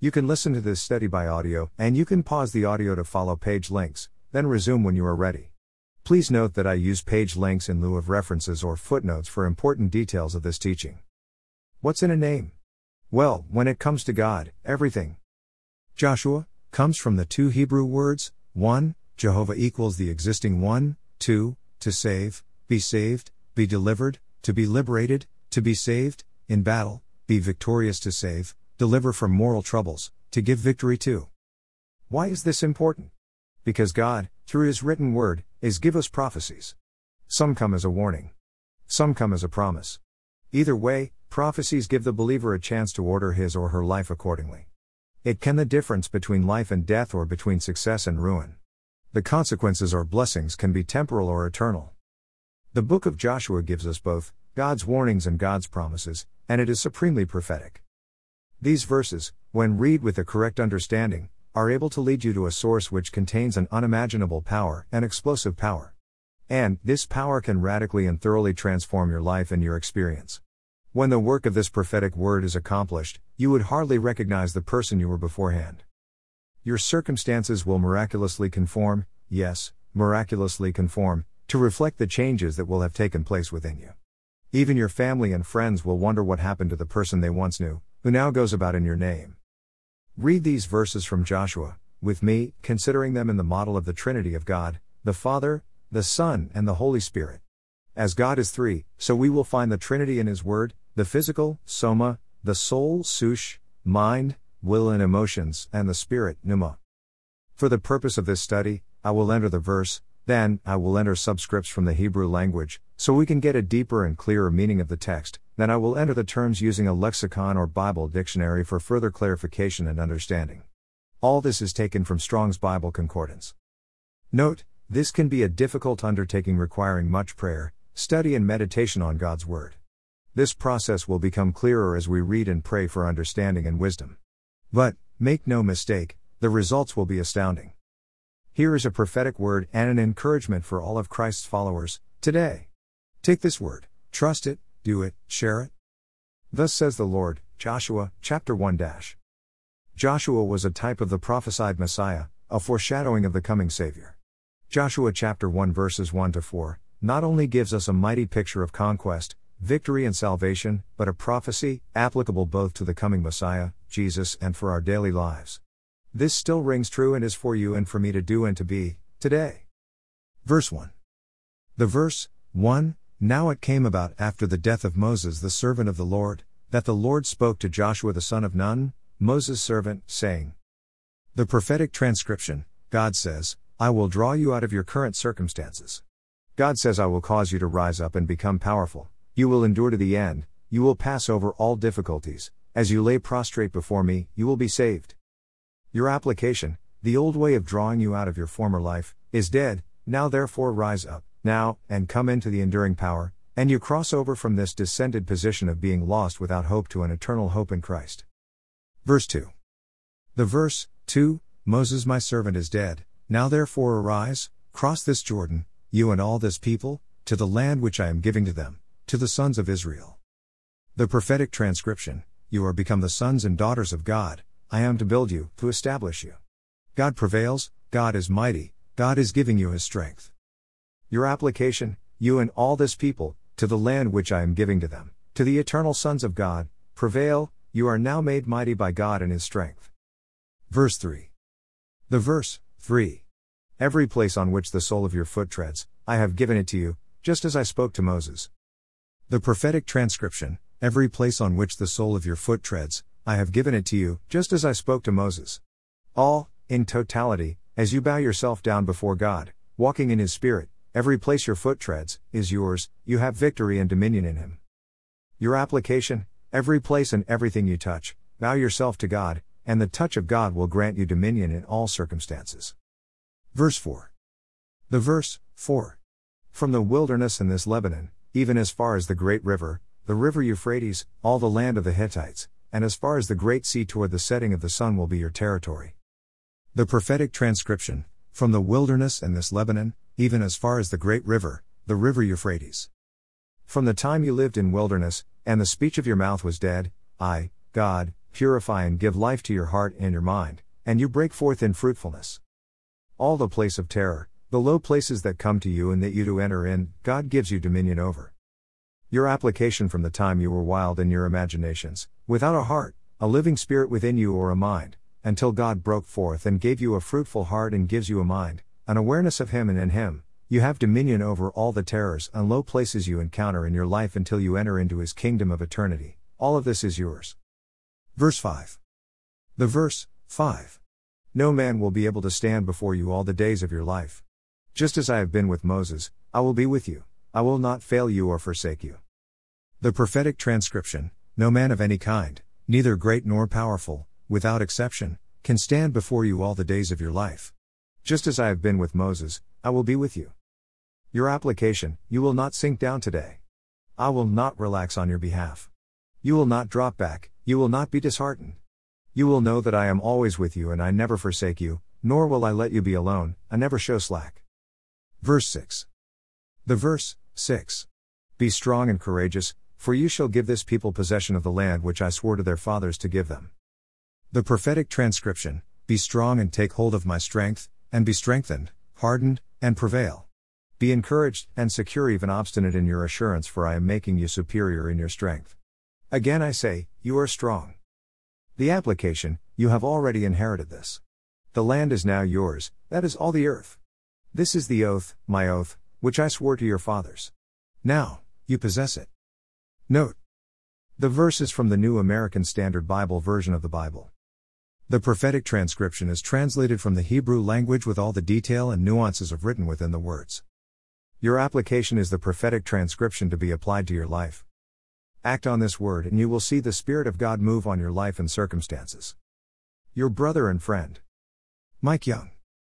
You can listen to this study by audio, and you can pause the audio to follow page links, then resume when you are ready. Please note that I use page links in lieu of references or footnotes for important details of this teaching. What's in a name? Well, when it comes to God, everything. Joshua comes from the two Hebrew words 1. Jehovah equals the existing one, 2. To save, be saved, be delivered, to be liberated, to be saved, in battle, be victorious to save, deliver from moral troubles, to give victory to. Why is this important? Because God, through His written word, is give us prophecies. Some come as a warning. Some come as a promise. Either way, prophecies give the believer a chance to order his or her life accordingly. It can the difference between life and death or between success and ruin. The consequences or blessings can be temporal or eternal. The book of Joshua gives us both God's warnings and God's promises, and it is supremely prophetic. These verses, when read with the correct understanding, are able to lead you to a source which contains an unimaginable power an explosive power. And, this power can radically and thoroughly transform your life and your experience. When the work of this prophetic word is accomplished, you would hardly recognize the person you were beforehand. Your circumstances will miraculously conform, yes, miraculously conform, to reflect the changes that will have taken place within you. Even your family and friends will wonder what happened to the person they once knew, who now goes about in your name. Read these verses from Joshua, with me, considering them in the model of the Trinity of God, the Father, the Son, and the Holy Spirit. As God is three, so we will find the Trinity in His Word, the physical, soma, the soul, sush, mind, will and emotions, and the spirit, pneuma. For the purpose of this study, I will enter the verse, then, I will enter subscripts from the Hebrew language, so we can get a deeper and clearer meaning of the text, then I will enter the terms using a lexicon or Bible dictionary for further clarification and understanding. All this is taken from Strong's Bible Concordance. Note, this can be a difficult undertaking requiring much prayer, study, and meditation on God's Word. This process will become clearer as we read and pray for understanding and wisdom. But, make no mistake, the results will be astounding. Here is a prophetic word and an encouragement for all of Christ's followers, today. Take this word, trust it, do it, share it. Thus says the Lord, Joshua, chapter 1 dash. Joshua was a type of the prophesied Messiah, a foreshadowing of the coming Savior. Joshua chapter 1 verses 1 to 4 not only gives us a mighty picture of conquest, victory, and salvation, but a prophecy, applicable both to the coming Messiah, Jesus, and for our daily lives. This still rings true and is for you and for me to do and to be, today. Verse 1. The verse, 1 Now it came about after the death of Moses the servant of the Lord, that the Lord spoke to Joshua the son of Nun, Moses' servant, saying, The prophetic transcription God says, I will draw you out of your current circumstances. God says, I will cause you to rise up and become powerful, you will endure to the end, you will pass over all difficulties, as you lay prostrate before me, you will be saved. Your application, the old way of drawing you out of your former life, is dead, now therefore rise up, now, and come into the enduring power, and you cross over from this descended position of being lost without hope to an eternal hope in Christ. Verse 2. The verse, 2 Moses my servant is dead, now therefore arise, cross this Jordan, you and all this people, to the land which I am giving to them, to the sons of Israel. The prophetic transcription, you are become the sons and daughters of God, I am to build you, to establish you. God prevails, God is mighty, God is giving you his strength. Your application, you and all this people, to the land which I am giving to them, to the eternal sons of God, prevail, you are now made mighty by God and his strength. Verse 3. The verse, 3. Every place on which the sole of your foot treads, I have given it to you, just as I spoke to Moses. The prophetic transcription, every place on which the sole of your foot treads, I have given it to you, just as I spoke to Moses. All, in totality, as you bow yourself down before God, walking in His Spirit, every place your foot treads, is yours, you have victory and dominion in Him. Your application, every place and everything you touch, bow yourself to God, and the touch of God will grant you dominion in all circumstances. Verse 4. The verse, 4. From the wilderness and this Lebanon, even as far as the great river, the river Euphrates, all the land of the Hittites, and as far as the great sea toward the setting of the sun will be your territory. The prophetic transcription, from the wilderness and this Lebanon, even as far as the great river, the river Euphrates. From the time you lived in wilderness, and the speech of your mouth was dead, I, God, purify and give life to your heart and your mind, and you break forth in fruitfulness. All the place of terror, the low places that come to you and that you do enter in, God gives you dominion over. Your application from the time you were wild in your imaginations, without a heart, a living spirit within you or a mind, until God broke forth and gave you a fruitful heart and gives you a mind, an awareness of Him and in Him, you have dominion over all the terrors and low places you encounter in your life until you enter into His kingdom of eternity. All of this is yours. Verse 5. The verse, 5. No man will be able to stand before you all the days of your life. Just as I have been with Moses, I will be with you, I will not fail you or forsake you. The prophetic transcription No man of any kind, neither great nor powerful, without exception, can stand before you all the days of your life. Just as I have been with Moses, I will be with you. Your application, you will not sink down today. I will not relax on your behalf. You will not drop back, you will not be disheartened. You will know that I am always with you and I never forsake you, nor will I let you be alone, I never show slack. Verse 6. The verse, 6. Be strong and courageous, for you shall give this people possession of the land which I swore to their fathers to give them. The prophetic transcription Be strong and take hold of my strength, and be strengthened, hardened, and prevail. Be encouraged, and secure even obstinate in your assurance, for I am making you superior in your strength. Again I say, you are strong. The application, you have already inherited this. The land is now yours, that is all the earth. This is the oath, my oath, which I swore to your fathers. Now, you possess it. Note. The verse is from the New American Standard Bible version of the Bible. The prophetic transcription is translated from the Hebrew language with all the detail and nuances of written within the words. Your application is the prophetic transcription to be applied to your life. Act on this word and you will see the Spirit of God move on your life and circumstances. Your brother and friend, Mike Young.